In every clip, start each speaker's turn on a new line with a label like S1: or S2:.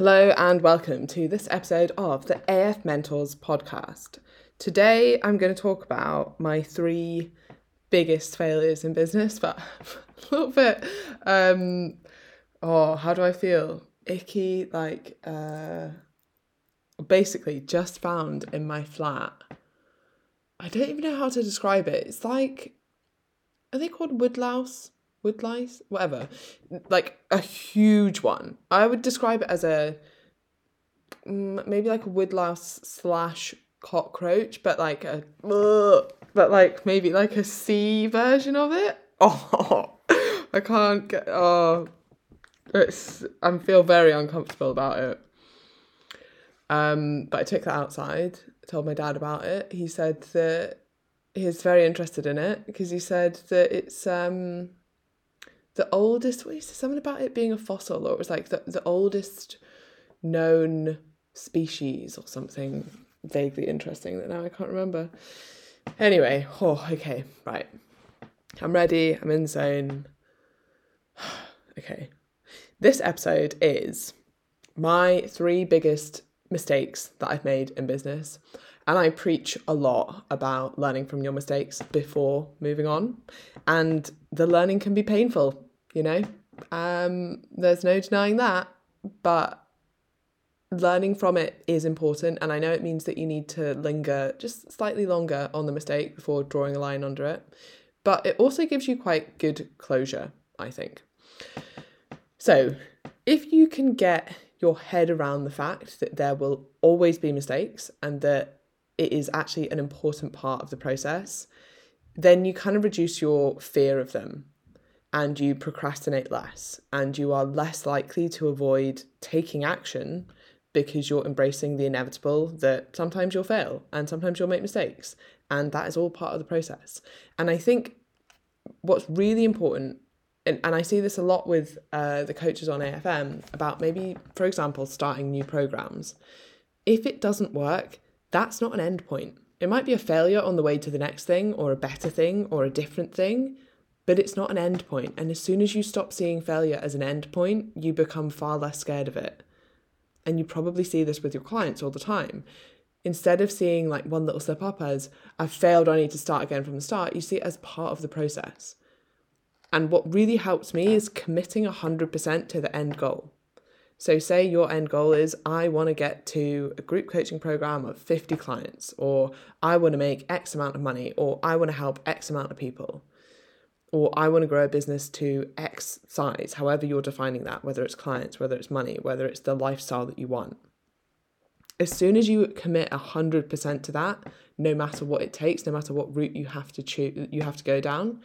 S1: Hello and welcome to this episode of the AF Mentors podcast. Today I'm going to talk about my three biggest failures in business, but a little bit, um, oh, how do I feel? Icky, like, uh, basically just found in my flat. I don't even know how to describe it. It's like, are they called woodlouse? Woodlice? Whatever. Like a huge one. I would describe it as a, mm, maybe like a woodlouse slash cockroach, but like a, but like maybe like a sea version of it. Oh, I can't get, oh, it's, I feel very uncomfortable about it. Um, but I took that outside, told my dad about it. He said that he's very interested in it because he said that it's um the oldest what is something about it being a fossil or it was like the, the oldest known species or something vaguely interesting that now I can't remember. Anyway, oh okay, right. I'm ready, I'm in zone. okay. This episode is my three biggest mistakes that I've made in business. And I preach a lot about learning from your mistakes before moving on. And the learning can be painful, you know? Um, there's no denying that. But learning from it is important. And I know it means that you need to linger just slightly longer on the mistake before drawing a line under it. But it also gives you quite good closure, I think. So if you can get your head around the fact that there will always be mistakes and that it is actually an important part of the process, then you kind of reduce your fear of them and you procrastinate less and you are less likely to avoid taking action because you're embracing the inevitable that sometimes you'll fail and sometimes you'll make mistakes and that is all part of the process. And I think what's really important and, and I see this a lot with uh, the coaches on AFM about maybe, for example, starting new programs. If it doesn't work, that's not an end point. It might be a failure on the way to the next thing, or a better thing, or a different thing, but it's not an end point. And as soon as you stop seeing failure as an end point, you become far less scared of it. And you probably see this with your clients all the time. Instead of seeing like one little slip up as, I've failed, I need to start again from the start, you see it as part of the process. And what really helps me is committing 100% to the end goal. So, say your end goal is I want to get to a group coaching program of 50 clients, or I want to make X amount of money, or I want to help X amount of people, or I want to grow a business to X size, however you're defining that, whether it's clients, whether it's money, whether it's the lifestyle that you want. As soon as you commit 100% to that, no matter what it takes, no matter what route you have to choose, you have to go down,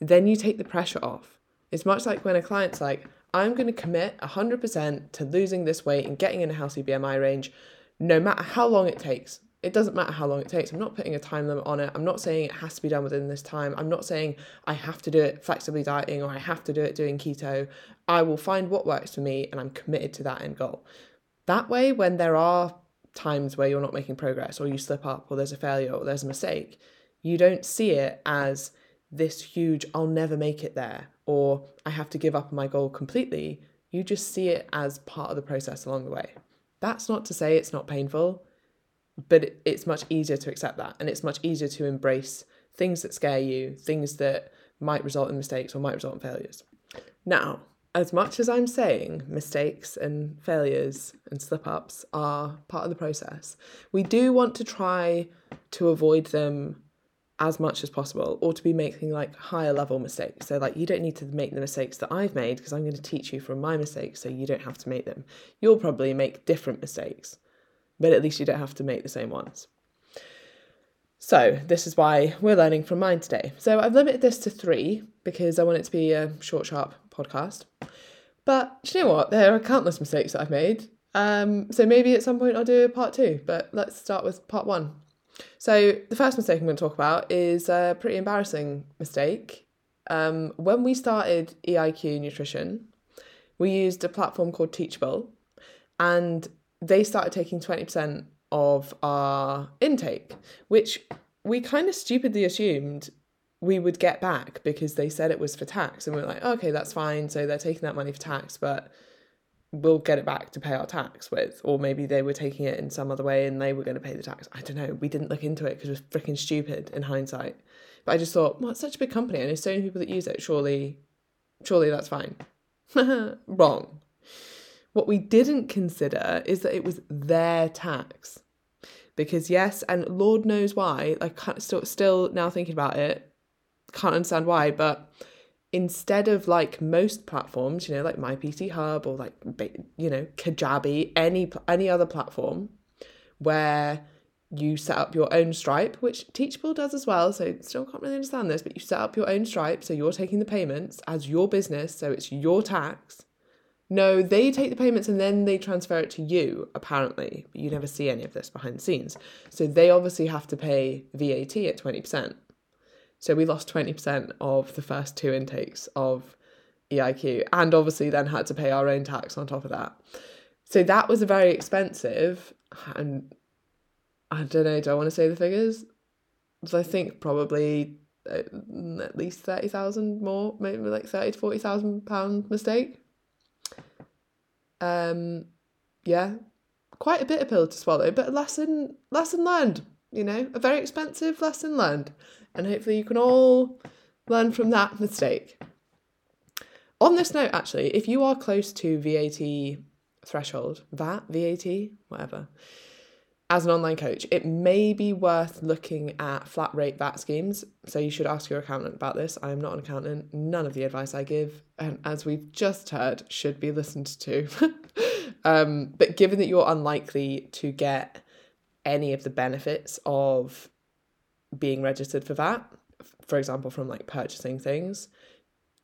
S1: then you take the pressure off. It's much like when a client's like, I'm going to commit 100% to losing this weight and getting in a healthy BMI range, no matter how long it takes. It doesn't matter how long it takes. I'm not putting a time limit on it. I'm not saying it has to be done within this time. I'm not saying I have to do it flexibly dieting or I have to do it doing keto. I will find what works for me and I'm committed to that end goal. That way, when there are times where you're not making progress or you slip up or there's a failure or there's a mistake, you don't see it as this huge, I'll never make it there, or I have to give up on my goal completely. You just see it as part of the process along the way. That's not to say it's not painful, but it's much easier to accept that. And it's much easier to embrace things that scare you, things that might result in mistakes or might result in failures. Now, as much as I'm saying mistakes and failures and slip ups are part of the process, we do want to try to avoid them as much as possible or to be making like higher level mistakes. So like you don't need to make the mistakes that I've made because I'm going to teach you from my mistakes so you don't have to make them. You'll probably make different mistakes, but at least you don't have to make the same ones. So this is why we're learning from mine today. So I've limited this to 3 because I want it to be a short sharp podcast. But you know what? There are countless mistakes that I've made. Um, so maybe at some point I'll do a part 2, but let's start with part 1. So the first mistake I'm going to talk about is a pretty embarrassing mistake. Um, when we started EIQ Nutrition, we used a platform called Teachable, and they started taking 20% of our intake, which we kind of stupidly assumed we would get back because they said it was for tax. And we are like, okay, that's fine. So they're taking that money for tax, but we'll get it back to pay our tax with, or maybe they were taking it in some other way and they were going to pay the tax. I don't know. We didn't look into it because it was freaking stupid in hindsight. But I just thought, well, it's such a big company. I know so many people that use it. Surely, surely that's fine. Wrong. What we didn't consider is that it was their tax. Because yes, and Lord knows why. I can't still still now thinking about it, can't understand why, but instead of like most platforms, you know, like My PT Hub or like you know Kajabi, any any other platform, where you set up your own Stripe, which Teachable does as well. So still can't really understand this, but you set up your own Stripe, so you're taking the payments as your business, so it's your tax. No, they take the payments and then they transfer it to you, apparently. But you never see any of this behind the scenes. So they obviously have to pay VAT at 20%. So we lost 20% of the first two intakes of EIQ and obviously then had to pay our own tax on top of that. So that was a very expensive and I don't know, do I want to say the figures? So I think probably uh, at least 30,000 more, maybe like 30 to 40,000 pound mistake. Um yeah, quite a bit of pill to swallow, but a lesson lesson learned, you know, a very expensive lesson learned and hopefully you can all learn from that mistake. On this note, actually, if you are close to VAT threshold, VAT, VAT, whatever, as an online coach, it may be worth looking at flat rate VAT schemes. So you should ask your accountant about this. I am not an accountant. None of the advice I give, and as we've just heard, should be listened to. um, but given that you're unlikely to get any of the benefits of being registered for that, for example, from like purchasing things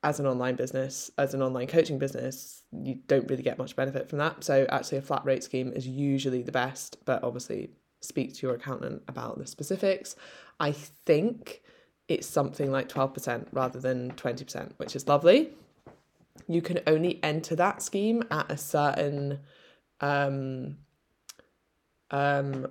S1: as an online business, as an online coaching business, you don't really get much benefit from that. So actually a flat rate scheme is usually the best, but obviously speak to your accountant about the specifics. I think it's something like 12% rather than 20%, which is lovely. You can only enter that scheme at a certain um um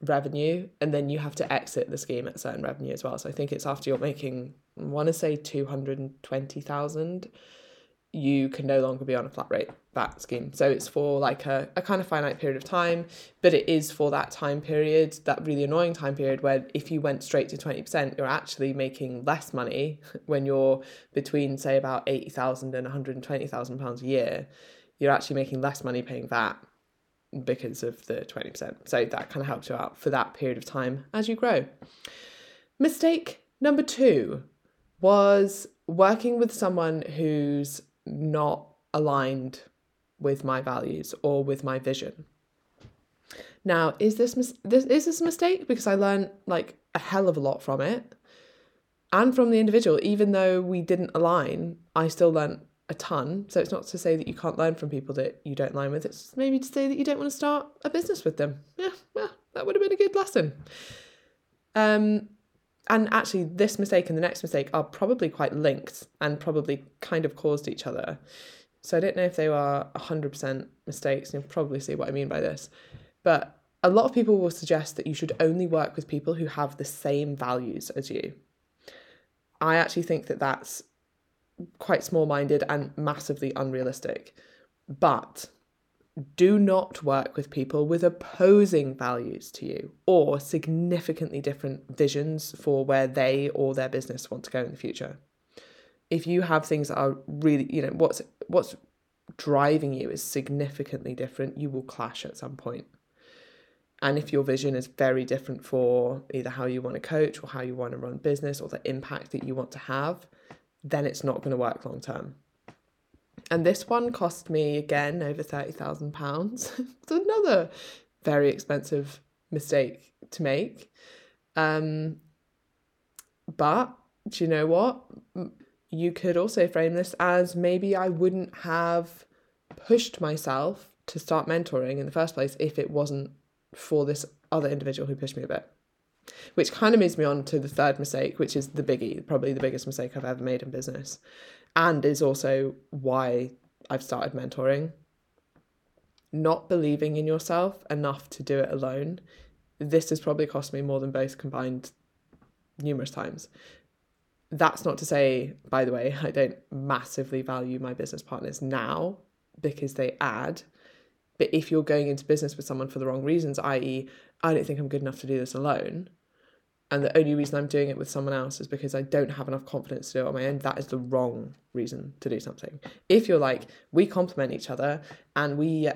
S1: revenue and then you have to exit the scheme at certain revenue as well so i think it's after you're making Want to say 220,000 you can no longer be on a flat rate VAT scheme so it's for like a, a kind of finite period of time but it is for that time period that really annoying time period where if you went straight to 20% you're actually making less money when you're between say about 80,000 and 120,000 pounds a year you're actually making less money paying that because of the 20%. So that kind of helps you out for that period of time as you grow. Mistake number two was working with someone who's not aligned with my values or with my vision. Now, is this mis- this is this a mistake because I learned like a hell of a lot from it and from the individual even though we didn't align, I still learned a ton. So it's not to say that you can't learn from people that you don't align with. It's maybe to say that you don't want to start a business with them. Yeah, well, that would have been a good lesson. Um, and actually, this mistake and the next mistake are probably quite linked and probably kind of caused each other. So I don't know if they are 100% mistakes. You'll probably see what I mean by this. But a lot of people will suggest that you should only work with people who have the same values as you. I actually think that that's quite small minded and massively unrealistic. But do not work with people with opposing values to you or significantly different visions for where they or their business want to go in the future. If you have things that are really, you know, what's what's driving you is significantly different, you will clash at some point. And if your vision is very different for either how you want to coach or how you want to run business or the impact that you want to have, then it's not going to work long term. And this one cost me again over £30,000. it's another very expensive mistake to make. Um, but do you know what? You could also frame this as maybe I wouldn't have pushed myself to start mentoring in the first place if it wasn't for this other individual who pushed me a bit. Which kind of moves me on to the third mistake, which is the biggie, probably the biggest mistake I've ever made in business, and is also why I've started mentoring. Not believing in yourself enough to do it alone. This has probably cost me more than both combined numerous times. That's not to say, by the way, I don't massively value my business partners now. because they add. But if you're going into business with someone for the wrong reasons, i.e., I don't think I'm good enough to do this alone, and the only reason I'm doing it with someone else is because I don't have enough confidence to do it on my own, that is the wrong reason to do something. If you're like, we complement each other and we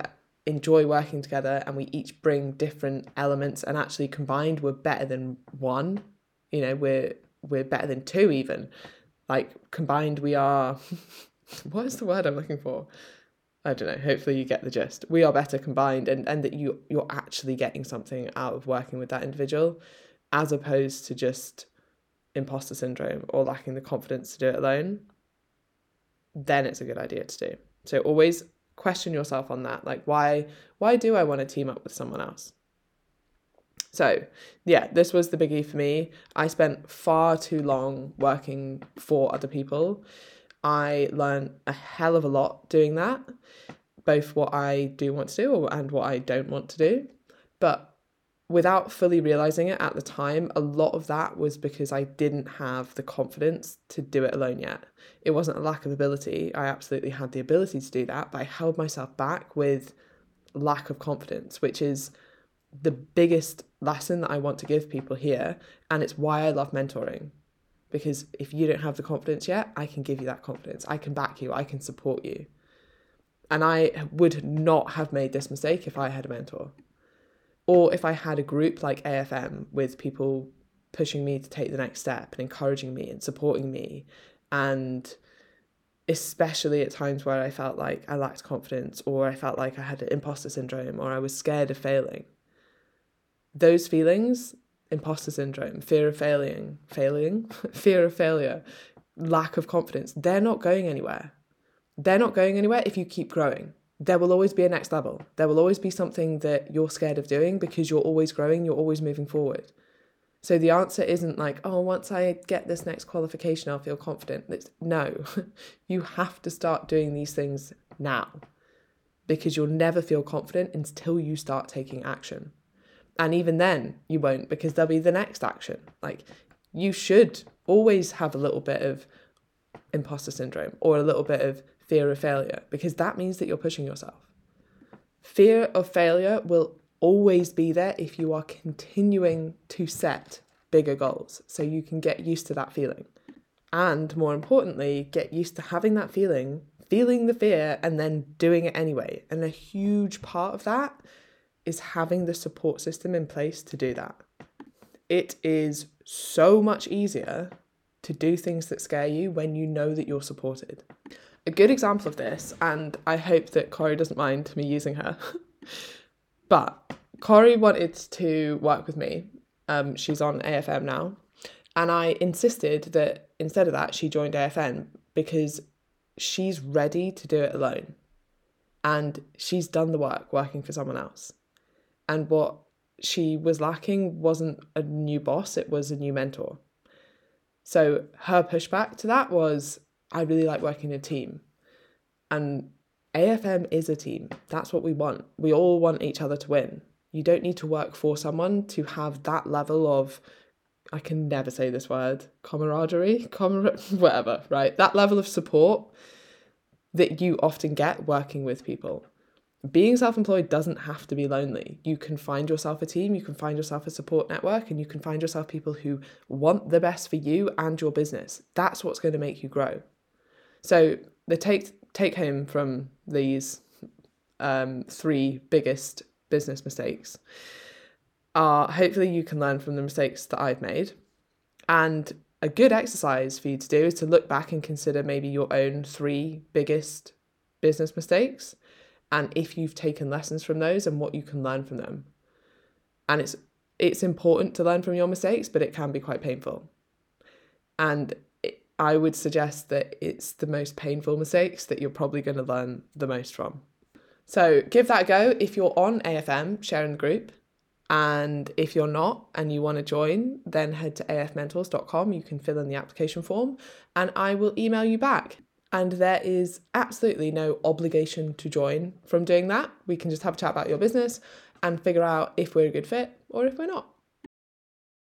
S1: enjoy working together and we each bring different elements and actually combined we're better than one, you know, we're we're better than two even. Like combined we are what is the word I'm looking for? I don't know. Hopefully you get the gist. We are better combined and, and that you you're actually getting something out of working with that individual as opposed to just imposter syndrome or lacking the confidence to do it alone, then it's a good idea to do. So always question yourself on that. Like why why do I want to team up with someone else? So, yeah, this was the biggie for me. I spent far too long working for other people. I learned a hell of a lot doing that, both what I do want to do and what I don't want to do. But without fully realizing it at the time, a lot of that was because I didn't have the confidence to do it alone yet. It wasn't a lack of ability. I absolutely had the ability to do that, but I held myself back with lack of confidence, which is the biggest lesson that I want to give people here. And it's why I love mentoring. Because if you don't have the confidence yet, I can give you that confidence. I can back you, I can support you. And I would not have made this mistake if I had a mentor or if I had a group like AFM with people pushing me to take the next step and encouraging me and supporting me and especially at times where I felt like I lacked confidence or I felt like I had imposter syndrome or I was scared of failing. Those feelings, imposter syndrome, fear of failing, failing, fear of failure, lack of confidence, they're not going anywhere. They're not going anywhere if you keep growing there will always be a next level. There will always be something that you're scared of doing because you're always growing, you're always moving forward. So the answer isn't like, oh, once I get this next qualification, I'll feel confident. It's, no, you have to start doing these things now because you'll never feel confident until you start taking action. And even then, you won't because there'll be the next action. Like, you should always have a little bit of imposter syndrome or a little bit of fear of failure because that means that you're pushing yourself. Fear of failure will always be there if you are continuing to set bigger goals so you can get used to that feeling. And more importantly, get used to having that feeling, feeling the fear, and then doing it anyway. And a huge part of that is having the support system in place to do that. It is so much easier to do things that scare you when you know that you're supported a good example of this, and I hope that Corey doesn't mind me using her. but Corey wanted to work with me. Um, she's on AFM now. And I insisted that instead of that, she joined AFM because she's ready to do it alone. And she's done the work working for someone else. And what she was lacking wasn't a new boss, it was a new mentor. So her pushback to that was I really like working in a team. And AFM is a team. That's what we want. We all want each other to win. You don't need to work for someone to have that level of, I can never say this word, camaraderie, camar- whatever, right? That level of support that you often get working with people. Being self employed doesn't have to be lonely. You can find yourself a team, you can find yourself a support network, and you can find yourself people who want the best for you and your business. That's what's going to make you grow. So the take take home from these um, three biggest business mistakes are hopefully you can learn from the mistakes that I've made. And a good exercise for you to do is to look back and consider maybe your own three biggest business mistakes and if you've taken lessons from those and what you can learn from them. And it's it's important to learn from your mistakes, but it can be quite painful. And I would suggest that it's the most painful mistakes that you're probably going to learn the most from. So give that a go. If you're on AFM, share in the group. And if you're not and you want to join, then head to afmentors.com. You can fill in the application form and I will email you back. And there is absolutely no obligation to join from doing that. We can just have a chat about your business and figure out if we're a good fit or if we're not.